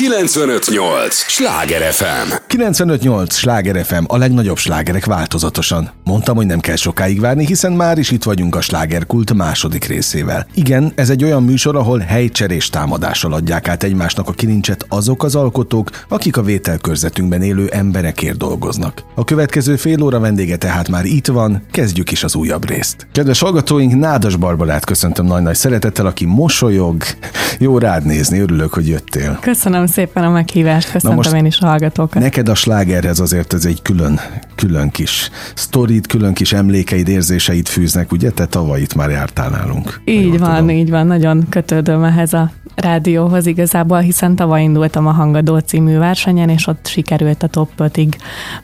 958! Sláger FM! 958! Sláger FM, a legnagyobb slágerek változatosan. Mondtam, hogy nem kell sokáig várni, hiszen már is itt vagyunk a slágerkult második részével. Igen, ez egy olyan műsor, ahol helycserés támadással adják át egymásnak a kilincset azok az alkotók, akik a vételkörzetünkben élő emberekért dolgoznak. A következő fél óra vendége tehát már itt van, kezdjük is az újabb részt. Kedves hallgatóink, Nádas Barbarát köszöntöm nagy-nagy szeretettel, aki mosolyog. Jó rád nézni, örülök, hogy jöttél. Köszönöm szépen a meghívást, köszöntöm én is a hallgatókat. Neked a slágerhez azért ez egy külön, külön kis sztorid, külön kis emlékeid, érzéseid fűznek, ugye? Te tavaly itt már jártál nálunk. Így van, tudom. így van, nagyon kötődöm ehhez a rádióhoz igazából, hiszen tavaly indultam a Hangadó című versenyen, és ott sikerült a top 5-ig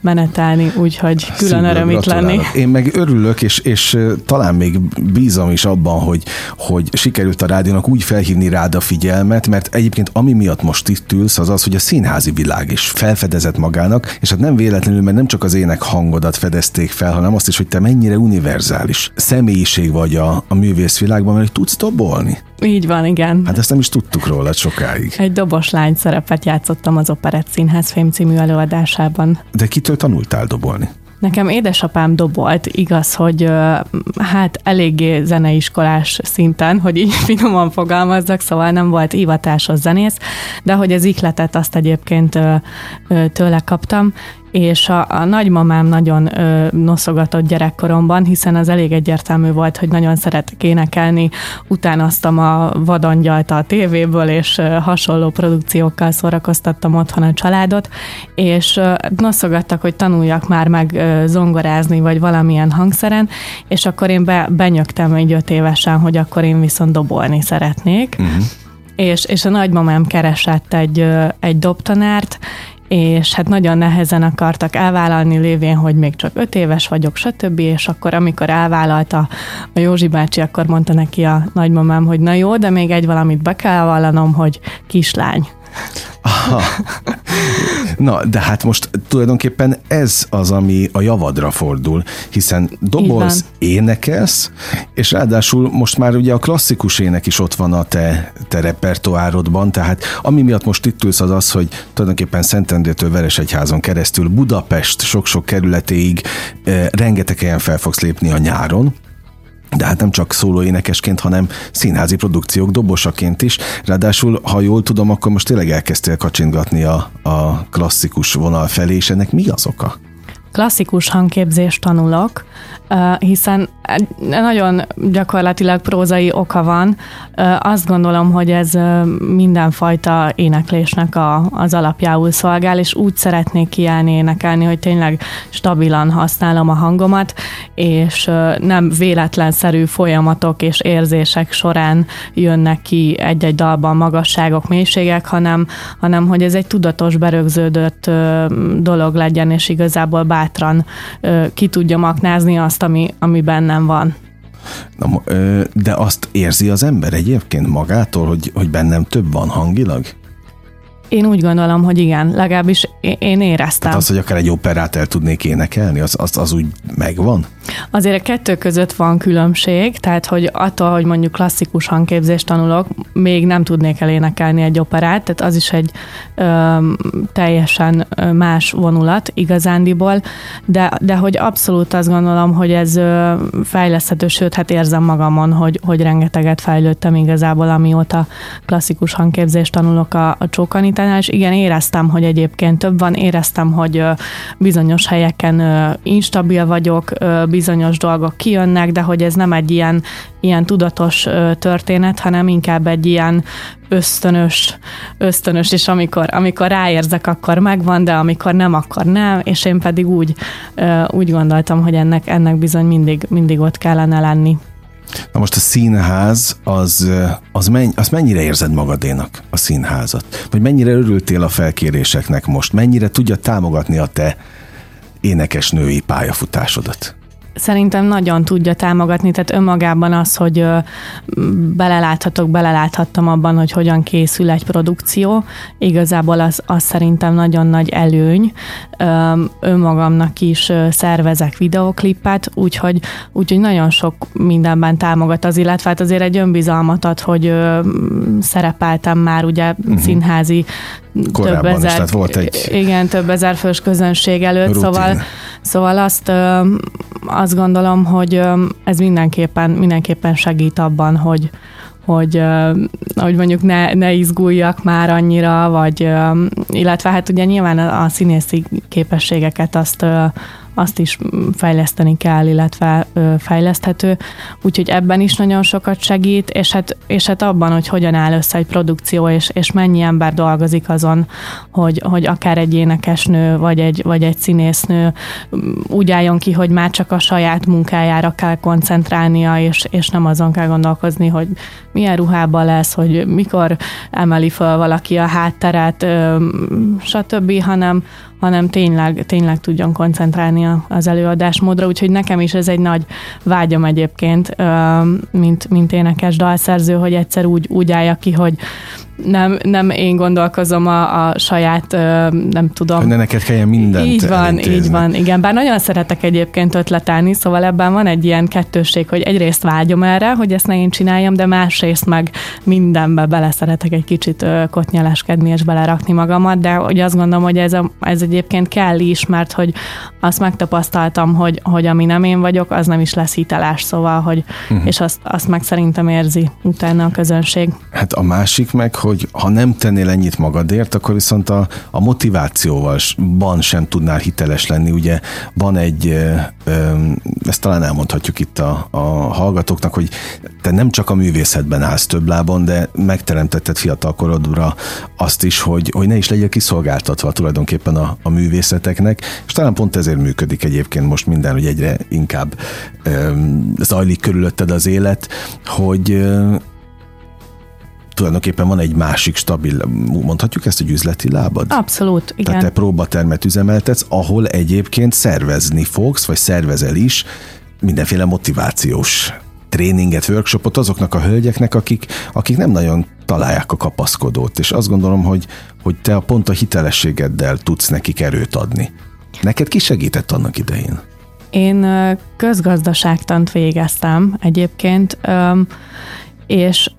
menetelni, úgyhogy külön Szívből öröm itt lenni. Én meg örülök, és, és talán még bízom is abban, hogy, hogy sikerült a rádiónak úgy felhívni rád a figyelmet, mert egyébként ami miatt most itt ülsz, az az, hogy a színházi világ is felfedezett magának, és hát nem véletlenül, mert nem csak az ének hangodat fedezték fel, hanem azt is, hogy te mennyire univerzális személyiség vagy a, a művészvilágban, mert tudsz dobolni. Így van, igen. Hát ezt nem is tudtuk róla sokáig. Egy dobos lány szerepet játszottam az Operett Színház Fém című előadásában. De kitől tanultál dobolni? Nekem édesapám dobolt, igaz, hogy hát eléggé zeneiskolás szinten, hogy így finoman fogalmazzak, szóval nem volt ívatásos zenész, de hogy az ikletet azt egyébként tőle kaptam, és a, a nagymamám nagyon ö, noszogatott gyerekkoromban, hiszen az elég egyértelmű volt, hogy nagyon szeretek énekelni, utánaztam a vadangyalt a tévéből, és ö, hasonló produkciókkal szórakoztattam otthon a családot, és ö, noszogattak, hogy tanuljak már meg ö, zongorázni, vagy valamilyen hangszeren, és akkor én be, benyögtem egy öt évesen, hogy akkor én viszont dobolni szeretnék. Uh-huh és, és a nagymamám keresett egy, egy dobtanárt, és hát nagyon nehezen akartak elvállalni lévén, hogy még csak öt éves vagyok, stb. És akkor, amikor elvállalta a Józsi bácsi, akkor mondta neki a nagymamám, hogy na jó, de még egy valamit be kell vallanom, hogy kislány. Aha. Na, de hát most tulajdonképpen ez az, ami a javadra fordul, hiszen dobolsz, énekelsz, és ráadásul most már ugye a klasszikus ének is ott van a te, te repertoárodban, tehát ami miatt most itt ülsz az az, hogy tulajdonképpen Szentendrétől Veresegyházon keresztül Budapest sok-sok kerületéig eh, rengeteg helyen fel fogsz lépni a nyáron, de hát nem csak szóló énekesként, hanem színházi produkciók dobosaként is. Ráadásul, ha jól tudom, akkor most tényleg elkezdtél kacsingatni a, a klasszikus vonal felé, és ennek mi az oka? klasszikus hangképzést tanulok, hiszen nagyon gyakorlatilag prózai oka van. Azt gondolom, hogy ez mindenfajta éneklésnek a, az alapjául szolgál, és úgy szeretnék kiállni énekelni, hogy tényleg stabilan használom a hangomat, és nem véletlenszerű folyamatok és érzések során jönnek ki egy-egy dalban magasságok, mélységek, hanem, hanem hogy ez egy tudatos, berögződött dolog legyen, és igazából bátran ki tudjam aknázni azt, ami, ami bennem van. Na, de azt érzi az ember egyébként magától, hogy, hogy bennem több van hangilag? Én úgy gondolom, hogy igen, legalábbis én éreztem. Hát az, hogy akár egy operát el tudnék énekelni, az, az, az úgy megvan? Azért a kettő között van különbség, tehát hogy attól, hogy mondjuk klasszikus hangképzést tanulok, még nem tudnék elénekelni egy operát, tehát az is egy ö, teljesen más vonulat igazándiból, de, de hogy abszolút azt gondolom, hogy ez ö, fejleszthető, sőt, hát érzem magamon, hogy, hogy rengeteget fejlődtem igazából, amióta klasszikus hangképzést tanulok a, a csókanitánál, és igen, éreztem, hogy egyébként több van, éreztem, hogy ö, bizonyos helyeken ö, instabil vagyok, ö, bizonyos dolgok kijönnek, de hogy ez nem egy ilyen, ilyen tudatos történet, hanem inkább egy ilyen ösztönös, ösztönös, és amikor, amikor ráérzek, akkor megvan, de amikor nem, akkor nem, és én pedig úgy, úgy gondoltam, hogy ennek, ennek bizony mindig, mindig ott kellene lenni. Na most a színház, az, az, menny, az mennyire érzed magadénak a színházat? Vagy mennyire örültél a felkéréseknek most? Mennyire tudja támogatni a te énekesnői pályafutásodat? Szerintem nagyon tudja támogatni, tehát önmagában az, hogy beleláthatok, beleláthattam abban, hogy hogyan készül egy produkció, igazából az, az szerintem nagyon nagy előny. Önmagamnak is szervezek videoklippet, úgyhogy, úgyhogy nagyon sok mindenben támogat az, illetve hát azért egy önbizalmat ad, hogy szerepeltem már ugye uh-huh. színházi Korábban több ezer, is, tehát volt egy... Igen, több ezer fős közönség előtt, rutin. szóval, szóval azt, azt gondolom, hogy ez mindenképpen, mindenképpen segít abban, hogy, hogy, hogy mondjuk ne, ne izguljak már annyira, vagy illetve hát ugye nyilván a színészi képességeket azt azt is fejleszteni kell, illetve fejleszthető, úgyhogy ebben is nagyon sokat segít, és hát, és hát abban, hogy hogyan áll össze egy produkció, és, és mennyi ember dolgozik azon, hogy, hogy akár egy énekesnő, vagy egy, vagy egy színésznő úgy álljon ki, hogy már csak a saját munkájára kell koncentrálnia, és, és nem azon kell gondolkozni, hogy milyen ruhában lesz, hogy mikor emeli fel valaki a hátteret, stb., hanem, hanem tényleg, tényleg tudjon koncentrálni az előadásmódra, úgyhogy nekem is ez egy nagy vágyam egyébként, mint, mint énekes dalszerző, hogy egyszer úgy, úgy álljak ki, hogy nem, nem én gondolkozom a, a saját, nem tudom. Ne neked kelljen mindent Így van, elintézni. így van, igen. Bár nagyon szeretek egyébként ötletelni, szóval ebben van egy ilyen kettősség, hogy egyrészt vágyom erre, hogy ezt ne én csináljam, de másrészt meg mindenbe bele szeretek egy kicsit kotnyeleskedni és belerakni magamat, de hogy azt gondolom, hogy ez, a, ez egyébként kell is, mert hogy azt megtapasztaltam, hogy, hogy ami nem én vagyok, az nem is lesz hiteles, szóval, hogy, uh-huh. és azt, azt meg szerintem érzi utána a közönség. Hát a másik meg, hogy ha nem tennél ennyit magadért, akkor viszont a, a motivációval ban sem tudnál hiteles lenni. Ugye van egy, ezt talán elmondhatjuk itt a, a hallgatóknak, hogy te nem csak a művészetben állsz több lábon, de megteremtetted fiatalkorodra azt is, hogy, hogy ne is legyél kiszolgáltatva tulajdonképpen a, a művészeteknek, és talán pont ezért működik egyébként most minden, hogy egyre inkább zajlik körülötted az élet, hogy tulajdonképpen van egy másik stabil, mondhatjuk ezt, hogy üzleti lábad? Abszolút, igen. Tehát te próbatermet üzemeltetsz, ahol egyébként szervezni fogsz, vagy szervezel is mindenféle motivációs tréninget, workshopot azoknak a hölgyeknek, akik, akik nem nagyon találják a kapaszkodót, és azt gondolom, hogy, hogy te a pont a hitelességeddel tudsz nekik erőt adni. Neked ki segített annak idején? Én közgazdaságtant végeztem egyébként, és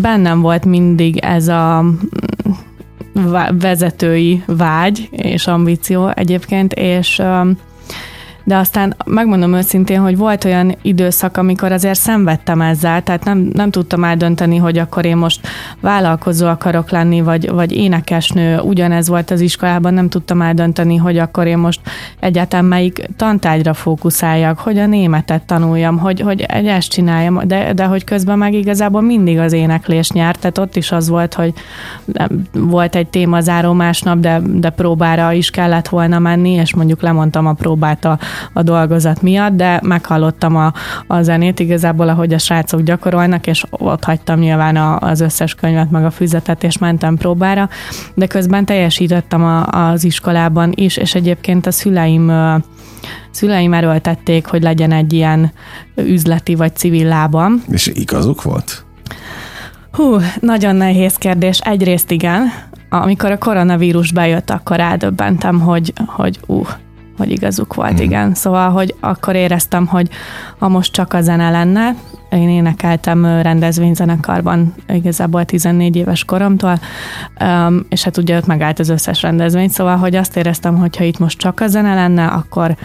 bennem volt mindig ez a mm, vezetői vágy és ambíció egyébként, és de aztán megmondom őszintén, hogy volt olyan időszak, amikor azért szenvedtem ezzel, tehát nem, nem tudtam eldönteni, hogy akkor én most vállalkozó akarok lenni, vagy, vagy énekesnő, ugyanez volt az iskolában, nem tudtam eldönteni, hogy akkor én most egyáltalán melyik tantárgyra fókuszáljak, hogy a németet tanuljam, hogy, hogy ezt csináljam, de, de hogy közben meg igazából mindig az éneklés nyert, tehát ott is az volt, hogy volt egy témazáró másnap, de, de próbára is kellett volna menni, és mondjuk lemondtam a próbát a, a dolgozat miatt, de meghallottam a, a zenét igazából, ahogy a srácok gyakorolnak, és ott hagytam nyilván a, az összes könyvet, meg a füzetet, és mentem próbára, de közben teljesítettem a, az iskolában is, és egyébként a szüleim szüleim erőltették, hogy legyen egy ilyen üzleti vagy civil lábam. És igazuk volt? Hú, nagyon nehéz kérdés. Egyrészt igen. Amikor a koronavírus bejött, akkor rádöbbentem, hogy, hogy uh, hogy igazuk volt, mm. igen. Szóval, hogy akkor éreztem, hogy ha most csak a zene lenne, én énekeltem rendezvényzenekarban igazából 14 éves koromtól, és hát ugye ott megállt az összes rendezvény, szóval, hogy azt éreztem, hogy ha itt most csak a zene lenne, akkor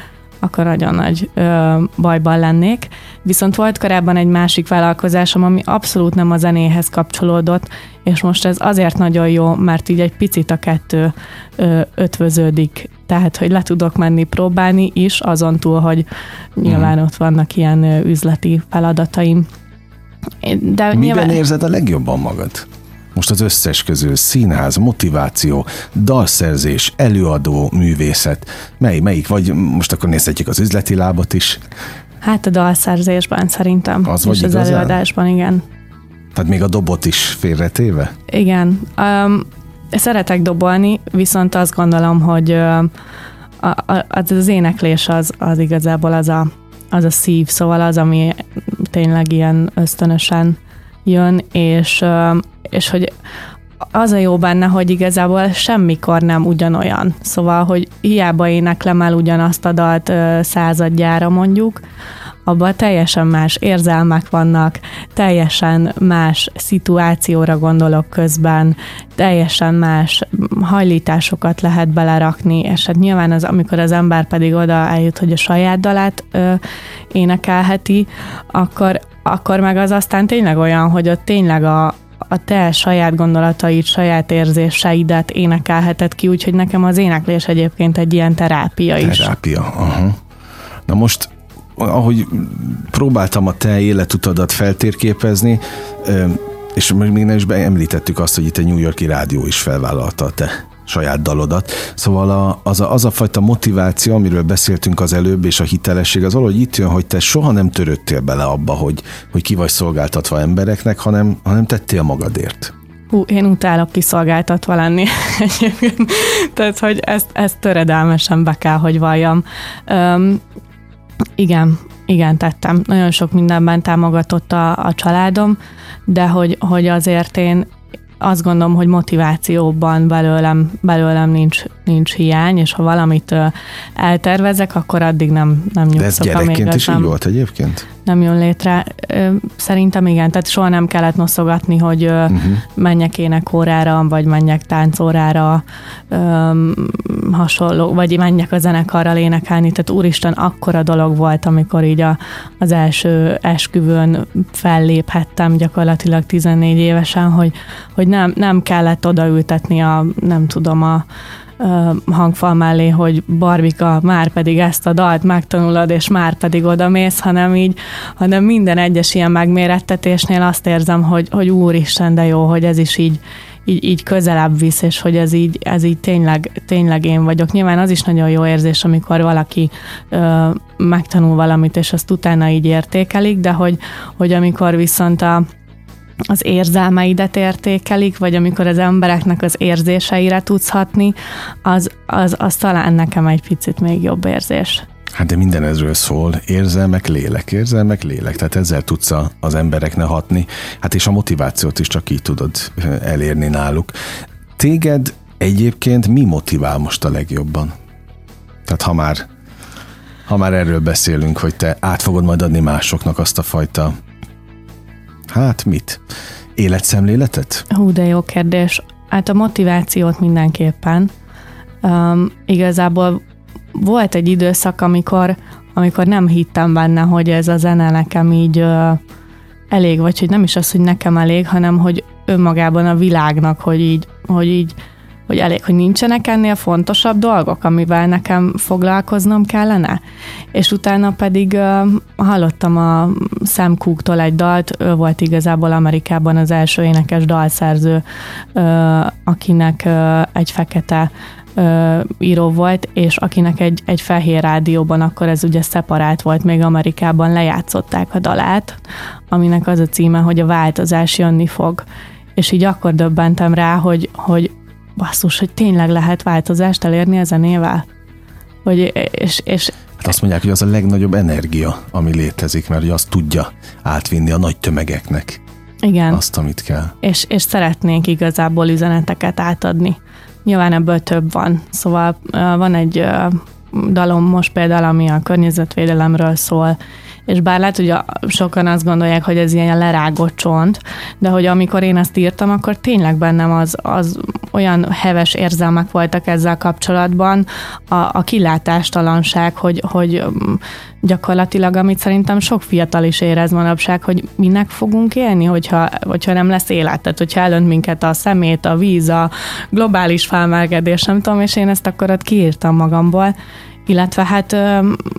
akkor nagyon nagy ö, bajban lennék. Viszont volt korábban egy másik vállalkozásom, ami abszolút nem a zenéhez kapcsolódott, és most ez azért nagyon jó, mert így egy picit a kettő ö, ötvöződik. Tehát, hogy le tudok menni próbálni is, azon túl, hogy nyilván mm. ott vannak ilyen üzleti feladataim. De Miben nyilván... érzed a legjobban magad? Most az összes közül színház, motiváció, dalszerzés, előadó, művészet. Mely, melyik? Vagy most akkor nézhetjük az üzleti lábat is. Hát a dalszerzésben szerintem. Az és az előadásban, igen. Tehát még a dobot is félretéve? Igen. Um, szeretek dobolni, viszont azt gondolom, hogy az, az éneklés az, az igazából az a, az a szív, szóval az, ami tényleg ilyen ösztönösen jön, és, és hogy az a jó benne, hogy igazából semmikor nem ugyanolyan. Szóval, hogy hiába éneklem el ugyanazt a dalt századjára mondjuk, abban teljesen más érzelmek vannak, teljesen más szituációra gondolok közben, teljesen más hajlításokat lehet belerakni, és hát nyilván az, amikor az ember pedig oda eljut, hogy a saját dalát ö, énekelheti, akkor, akkor meg az aztán tényleg olyan, hogy ott tényleg a, a te saját gondolataid, saját érzéseidet énekelheted ki, úgyhogy nekem az éneklés egyébként egy ilyen terápia is. Terápia, aha. Na most ahogy próbáltam a te életutadat feltérképezni, és még nem is említettük azt, hogy itt egy New Yorki rádió is felvállalta a te saját dalodat. Szóval a, az, a, az a fajta motiváció, amiről beszéltünk az előbb, és a hitelesség, az valahogy itt jön, hogy te soha nem töröttél bele abba, hogy, hogy ki vagy szolgáltatva embereknek, hanem, hanem tettél magadért. Hú, én utálok kiszolgáltatva lenni egyébként. Tehát, hogy ezt, ezt töredelmesen be kell, hogy valljam. Um, igen, igen, tettem. Nagyon sok mindenben támogatott a, a családom, de hogy, hogy azért én azt gondolom, hogy motivációban belőlem, belőlem nincs, nincs hiány, és ha valamit eltervezek, akkor addig nem, nem nyugszok. De ez gyerekként is így volt egyébként? nem jön létre. Szerintem igen, tehát soha nem kellett noszogatni, hogy uh-huh. menjek énekórára, vagy menjek táncórára, hasonló, vagy menjek a zenekarral énekelni. Tehát úristen, akkora dolog volt, amikor így a, az első esküvőn felléphettem gyakorlatilag 14 évesen, hogy, hogy nem, nem kellett odaültetni a, nem tudom, a, hangfal mellé, hogy Barbika, már pedig ezt a dalt megtanulod, és már pedig oda mész, hanem így, hanem minden egyes ilyen megmérettetésnél azt érzem, hogy, hogy úristen, de jó, hogy ez is így, így, így közelebb visz, és hogy ez így, ez így tényleg, tényleg én vagyok. Nyilván az is nagyon jó érzés, amikor valaki ö, megtanul valamit, és azt utána így értékelik, de hogy, hogy amikor viszont a, az érzelmeidet értékelik, vagy amikor az embereknek az érzéseire tudsz hatni, az, az, az talán nekem egy picit még jobb érzés. Hát de minden ezről szól, érzelmek, lélek, érzelmek, lélek, tehát ezzel tudsz az embereknek hatni, hát és a motivációt is csak így tudod elérni náluk. Téged egyébként mi motivál most a legjobban? Tehát ha már, ha már erről beszélünk, hogy te át fogod majd adni másoknak azt a fajta Hát mit? Életszemléletet? Hú, de jó kérdés. Hát a motivációt mindenképpen. Um, igazából volt egy időszak, amikor, amikor nem hittem benne, hogy ez a zene nekem így uh, elég, vagy hogy nem is az, hogy nekem elég, hanem hogy önmagában a világnak, hogy így, hogy így hogy elég, hogy nincsenek ennél fontosabb dolgok, amivel nekem foglalkoznom kellene. És utána pedig uh, hallottam a Sam Cooke-tól egy dalt, ő volt igazából Amerikában az első énekes dalszerző, uh, akinek uh, egy fekete uh, író volt, és akinek egy, egy fehér rádióban, akkor ez ugye szeparált volt, még Amerikában lejátszották a dalát, aminek az a címe, hogy a változás jönni fog. És így akkor döbbentem rá, hogy, hogy basszus, hogy tényleg lehet változást elérni a zenével? Hogy, és, és Hát azt mondják, hogy az a legnagyobb energia, ami létezik, mert hogy azt tudja átvinni a nagy tömegeknek. Igen. Azt, amit kell. És, és szeretnénk igazából üzeneteket átadni. Nyilván ebből több van. Szóval van egy dalom most például, ami a környezetvédelemről szól, és bár lehet, hogy a, sokan azt gondolják, hogy ez ilyen lerágott csont, de hogy amikor én ezt írtam, akkor tényleg bennem az, az olyan heves érzelmek voltak ezzel kapcsolatban, a, a kilátástalanság, hogy, hogy mm, gyakorlatilag, amit szerintem sok fiatal is érez manapság, hogy minek fogunk élni, hogyha, hogyha nem lesz élet, tehát hogyha elönt minket a szemét, a víz, a globális felmelegedés, nem tudom, és én ezt akkor ott kiírtam magamból, illetve hát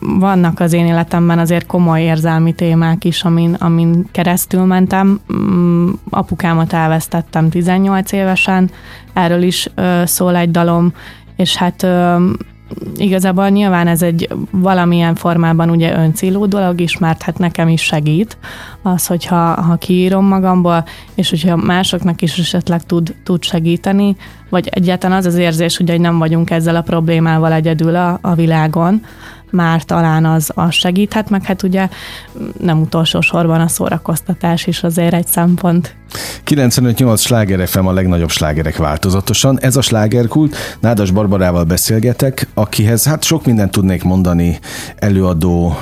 vannak az én életemben azért komoly érzelmi témák is, amin, amin keresztül mentem. Mm, apukámat elvesztettem 18 évesen, erről is szól egy dalom, és hát igazából nyilván ez egy valamilyen formában ugye öncélú dolog is, mert hát nekem is segít az, hogyha ha kiírom magamból, és hogyha másoknak is esetleg tud, tud segíteni, vagy egyáltalán az az érzés, hogy nem vagyunk ezzel a problémával egyedül a, a világon, már talán az, az segíthet, meg hát ugye nem utolsó sorban a szórakoztatás is azért egy szempont. 95-8 sláger FM a legnagyobb slágerek változatosan. Ez a slágerkult. Nádas Barbarával beszélgetek, akihez hát sok mindent tudnék mondani, előadó,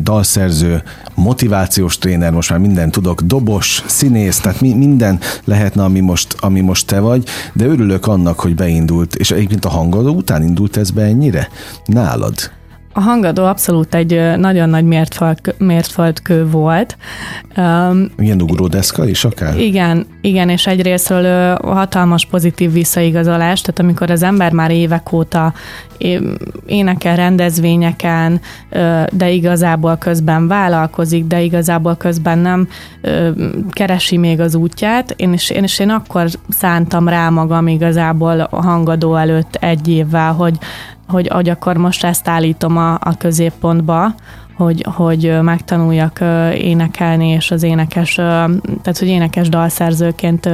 dalszerző, motivációs tréner, most már minden tudok, dobos, színész, tehát mi, minden lehetne, ami most, ami most te vagy, de örülök annak, hogy beindult, és egyébként a hangadó után indult ez be ennyire? Nálad? A hangadó abszolút egy nagyon nagy mértföld, mértföldkő volt. Um, Ilyen ugródeszka is akár? Igen, igen, és egyrésztről hatalmas pozitív visszaigazolás, tehát amikor az ember már évek óta énekel rendezvényeken, de igazából közben vállalkozik, de igazából közben nem keresi még az útját. Én is, én is én akkor szántam rá magam igazából a hangadó előtt egy évvel, hogy hogy, hogy akkor most ezt állítom a, a középpontba, hogy, hogy megtanuljak énekelni, és az énekes, tehát hogy énekes dalszerzőként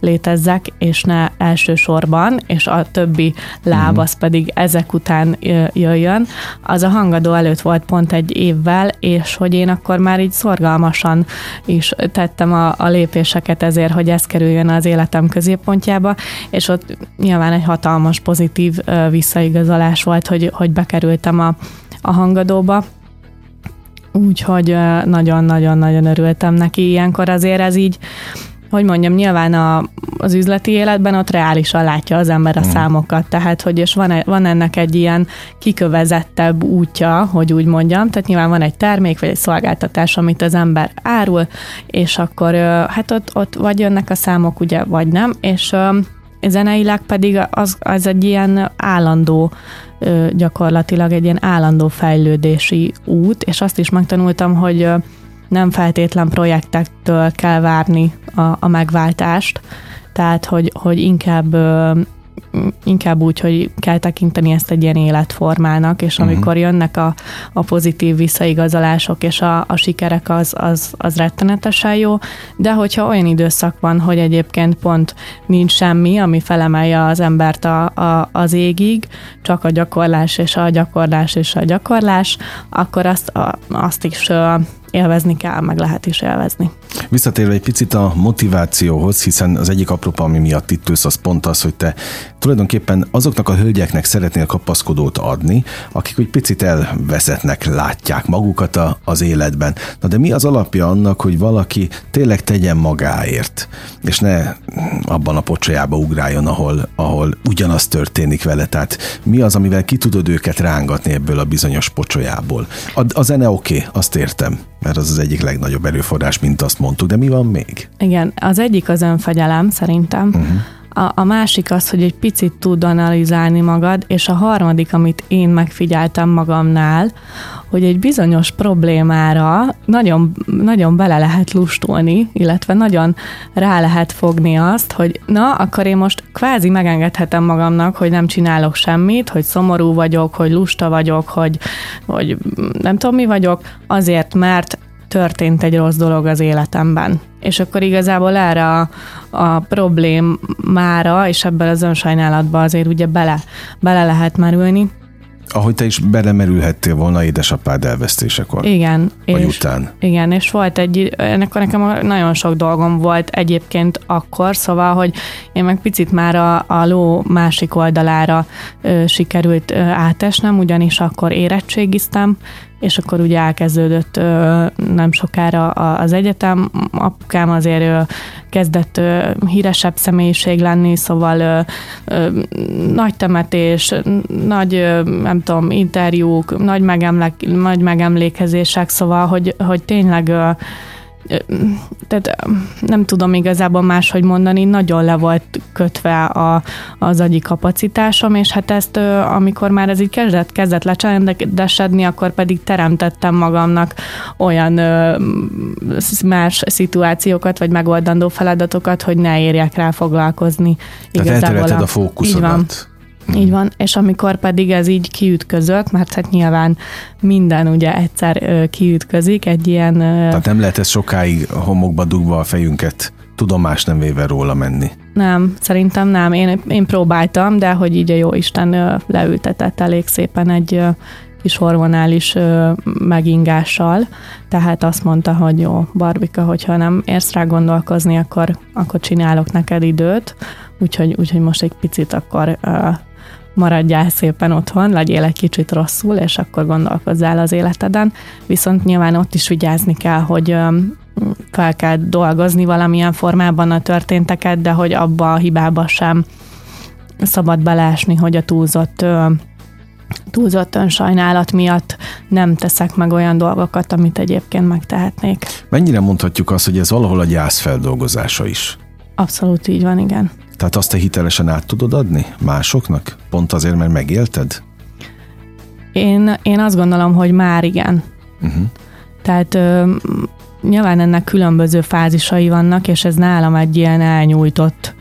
létezzek, és ne elsősorban, és a többi láb az pedig ezek után jöjjön. Az a hangadó előtt volt pont egy évvel, és hogy én akkor már így szorgalmasan is tettem a, a lépéseket ezért, hogy ez kerüljön az életem középpontjába, és ott nyilván egy hatalmas pozitív visszaigazolás volt, hogy, hogy bekerültem a, a hangadóba, Úgyhogy nagyon-nagyon-nagyon örültem neki. Ilyenkor azért ez így, hogy mondjam, nyilván a, az üzleti életben ott reálisan látja az ember a mm. számokat, tehát hogy és van, van ennek egy ilyen kikövezettebb útja, hogy úgy mondjam, tehát nyilván van egy termék vagy egy szolgáltatás, amit az ember árul, és akkor hát ott, ott vagy jönnek a számok, ugye, vagy nem, és zeneileg pedig az, az egy ilyen állandó gyakorlatilag egy ilyen állandó fejlődési út, és azt is megtanultam, hogy nem feltétlen projektektől kell várni a, a megváltást, tehát hogy, hogy inkább inkább úgy, hogy kell tekinteni ezt egy ilyen életformának, és mhm. amikor uh-huh. jönnek a, a pozitív visszaigazolások és a, a sikerek, az, az, az rettenetesen jó, de hogyha olyan időszak van, hogy egyébként pont nincs semmi, ami felemelje az embert a, a, az égig, csak a gyakorlás és a gyakorlás és a gyakorlás, akkor azt, a, azt is élvezni kell, meg lehet is élvezni. Visszatérve egy picit a motivációhoz, hiszen az egyik aprópa, ami miatt itt ülsz, az pont az, hogy te tulajdonképpen azoknak a hölgyeknek szeretnél kapaszkodót adni, akik úgy picit elveszettnek látják magukat a, az életben. Na de mi az alapja annak, hogy valaki tényleg tegyen magáért, és ne abban a pocsolyába ugráljon, ahol, ahol ugyanaz történik vele. Tehát mi az, amivel ki tudod őket rángatni ebből a bizonyos pocsolyából? A, a zene oké, okay, azt értem mert az az egyik legnagyobb erőforrás, mint azt mondtuk, de mi van még? Igen, az egyik az önfegyelem szerintem. Uh-huh. A, a másik az, hogy egy picit tud analizálni magad, és a harmadik, amit én megfigyeltem magamnál, hogy egy bizonyos problémára nagyon, nagyon bele lehet lustulni, illetve nagyon rá lehet fogni azt, hogy na, akkor én most kvázi megengedhetem magamnak, hogy nem csinálok semmit, hogy szomorú vagyok, hogy lusta vagyok, hogy, hogy nem tudom mi vagyok, azért, mert történt egy rossz dolog az életemben. És akkor igazából erre a, a problémára, és ebben az önsajnálatban azért ugye bele, bele lehet merülni, ahogy te is belemerülhettél volna édesapád elvesztésekor. Igen. Vagy és, után. Igen, és volt egy, ennek nekem nagyon sok dolgom volt egyébként akkor, szóval, hogy én meg picit már a, a ló másik oldalára ö, sikerült ö, átesnem, ugyanis akkor érettségiztem, és akkor ugye elkezdődött ö, nem sokára az egyetem. Apukám azért ö, kezdett ö, híresebb személyiség lenni, szóval ö, ö, nagy temetés, nagy, ö, nem tudom, interjúk, nagy, megemlek, nagy megemlékezések, szóval, hogy, hogy tényleg ö, tehát nem tudom igazából máshogy mondani, nagyon le volt kötve a, az agyi kapacitásom, és hát ezt, amikor már ez így kezdett, kezdett lecsendesedni, akkor pedig teremtettem magamnak olyan más szituációkat, vagy megoldandó feladatokat, hogy ne érjek rá foglalkozni. Tehát igazából a, a fókuszodat. Így van, és amikor pedig ez így kiütközött, mert hát nyilván minden ugye egyszer ö, kiütközik, egy ilyen... Ö... Tehát nem lehet ez sokáig homokba dugva a fejünket tudomás nem véve róla menni. Nem, szerintem nem. Én, én próbáltam, de hogy így a jó Isten leültetett elég szépen egy, kis hormonális megingással, tehát azt mondta, hogy jó, Barbika, hogyha nem érsz rá gondolkozni, akkor, akkor csinálok neked időt, úgyhogy, úgyhogy most egy picit akkor maradjál szépen otthon, legyél egy kicsit rosszul, és akkor gondolkozzál az életeden. Viszont nyilván ott is vigyázni kell, hogy fel kell dolgozni valamilyen formában a történteket, de hogy abba a hibába sem szabad beleesni, hogy a túlzott túlzott önsajnálat miatt nem teszek meg olyan dolgokat, amit egyébként megtehetnék. Mennyire mondhatjuk azt, hogy ez valahol a gyász feldolgozása is? Abszolút így van, igen. Tehát azt te hitelesen át tudod adni másoknak? Pont azért, mert megélted? Én, én azt gondolom, hogy már igen. Uh-huh. Tehát ö, nyilván ennek különböző fázisai vannak, és ez nálam egy ilyen elnyújtott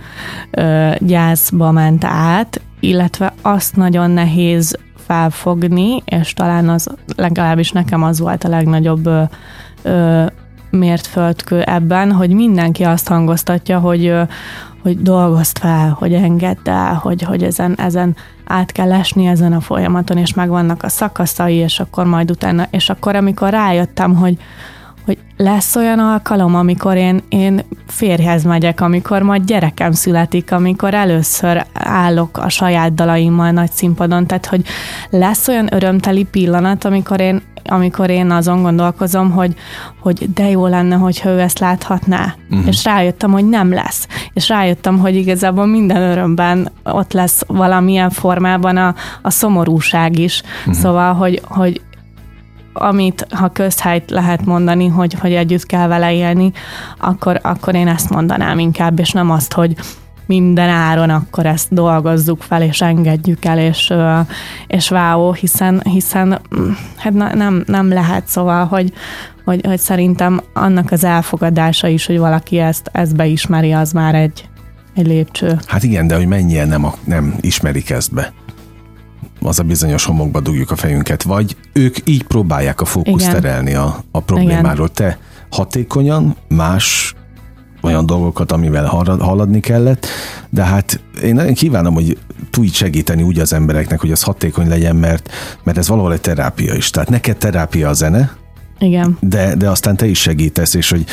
ö, gyászba ment át, illetve azt nagyon nehéz felfogni, és talán az legalábbis nekem az volt a legnagyobb ö, ö, mértföldkő ebben, hogy mindenki azt hangoztatja, hogy, hogy dolgozt fel, hogy engedd el, hogy, hogy ezen, ezen át kell esni ezen a folyamaton, és megvannak a szakaszai, és akkor majd utána, és akkor amikor rájöttem, hogy, hogy lesz olyan alkalom, amikor én, én férjhez megyek, amikor majd gyerekem születik, amikor először állok a saját dalaimmal nagy színpadon, tehát hogy lesz olyan örömteli pillanat, amikor én, amikor én azon gondolkozom, hogy, hogy de jó lenne, hogyha ő ezt láthatná. Uh-huh. És rájöttem, hogy nem lesz. És rájöttem, hogy igazából minden örömben ott lesz valamilyen formában a, a szomorúság is. Uh-huh. Szóval, hogy, hogy amit, ha közhelyt lehet mondani, hogy, hogy együtt kell vele élni, akkor, akkor én ezt mondanám inkább, és nem azt, hogy minden áron akkor ezt dolgozzuk fel, és engedjük el, és, és váó, hiszen, hiszen mm, hát nem, nem lehet, szóval, hogy, hogy, hogy szerintem annak az elfogadása is, hogy valaki ezt, ezt beismeri, az már egy, egy lépcső. Hát igen, de hogy mennyien nem, nem ismerik ezt be az a bizonyos homokba dugjuk a fejünket, vagy ők így próbálják a fókuszt Igen. terelni a, a problémáról. Igen. Te hatékonyan, más olyan dolgokat, amivel haladni kellett, de hát én nagyon kívánom, hogy tudj segíteni úgy az embereknek, hogy az hatékony legyen, mert, mert ez valahol egy terápia is. Tehát neked terápia a zene, igen. De, de aztán te is segítesz, és hogy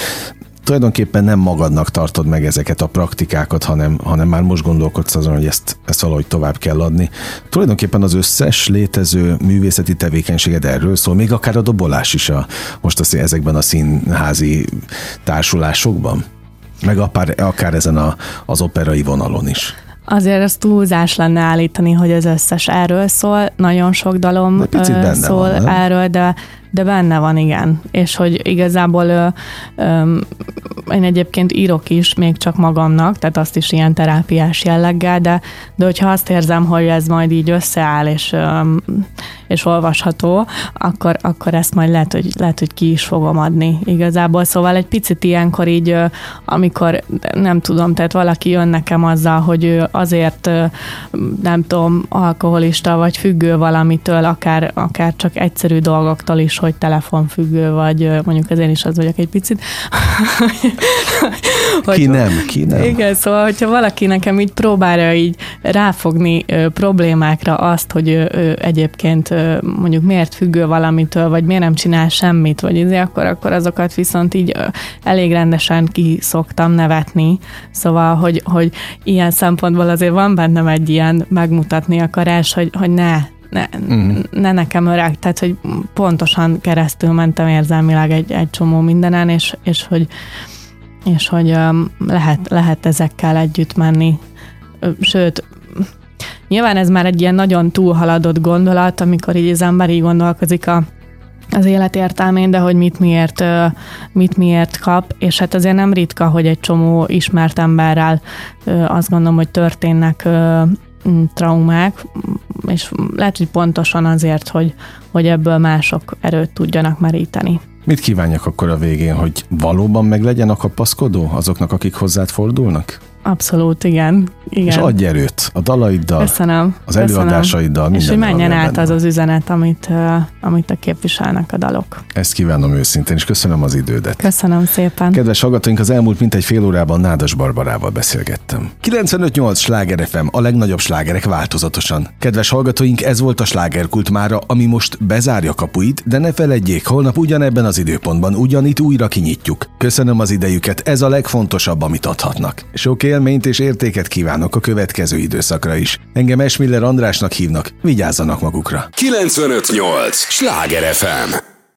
tulajdonképpen nem magadnak tartod meg ezeket a praktikákat, hanem, hanem már most gondolkodsz azon, hogy ezt, ezt valahogy tovább kell adni. Tulajdonképpen az összes létező művészeti tevékenységed erről szól, még akár a dobolás is a, most azt ezekben a színházi társulásokban, meg akár, akár ezen a, az operai vonalon is. Azért ez túlzás lenne állítani, hogy az összes erről szól. Nagyon sok dalom szól van, erről, de de benne van, igen. És hogy igazából ö, ö, én egyébként írok is, még csak magamnak, tehát azt is ilyen terápiás jelleggel, de, de hogyha azt érzem, hogy ez majd így összeáll, és, ö, és olvasható, akkor, akkor ezt majd lehet hogy, lehet, hogy ki is fogom adni igazából. Szóval egy picit ilyenkor így, amikor nem tudom, tehát valaki jön nekem azzal, hogy ő azért nem tudom, alkoholista vagy függő valamitől, akár, akár csak egyszerű dolgoktól is, hogy telefonfüggő vagy, mondjuk ezért is az vagyok egy picit. hogy, ki nem, ki nem. Igen, szóval, hogyha valaki nekem így próbálja így ráfogni ö, problémákra azt, hogy ő, ő egyébként ö, mondjuk miért függő valamitől, vagy miért nem csinál semmit, vagy izé, akkor, akkor azokat viszont így ö, elég rendesen ki szoktam nevetni. Szóval, hogy, hogy ilyen szempontból azért van bennem egy ilyen megmutatni akarás, hogy, hogy ne, ne, uh-huh. ne nekem öreg, tehát hogy pontosan keresztül mentem érzelmileg egy, egy csomó mindenen, és, és hogy, és hogy um, lehet, lehet ezekkel együtt menni. Sőt, nyilván ez már egy ilyen nagyon túlhaladott gondolat, amikor így az ember így gondolkozik a, az élet értelmén, de hogy mit miért, mit miért kap, és hát azért nem ritka, hogy egy csomó ismert emberrel azt gondolom, hogy történnek traumák, és lehet, hogy pontosan azért, hogy, hogy ebből mások erőt tudjanak meríteni. Mit kívánjak akkor a végén, hogy valóban meg legyen a kapaszkodó azoknak, akik hozzád fordulnak? Abszolút, igen. igen. És adj erőt a dalaiddal, Köszönöm. az előadásaiddal, minden. És hogy menjen át az az üzenet, amit, amit a képviselnek a dalok. Ezt kívánom őszintén, és köszönöm az idődet. Köszönöm szépen. Kedves hallgatóink, az elmúlt mintegy fél órában Nádas Barbarával beszélgettem. 95.8 Sláger FM, a legnagyobb slágerek változatosan. Kedves hallgatóink, ez volt a slágerkult mára, ami most bezárja kapuit, de ne feledjék, holnap ugyanebben az időpontban ugyanitt újra kinyitjuk. Köszönöm az idejüket, ez a legfontosabb, amit adhatnak. Sok élményt és értéket kívánok a következő időszakra is. Engem Esmiller Andrásnak hívnak, vigyázzanak magukra. 958! Sláger FM!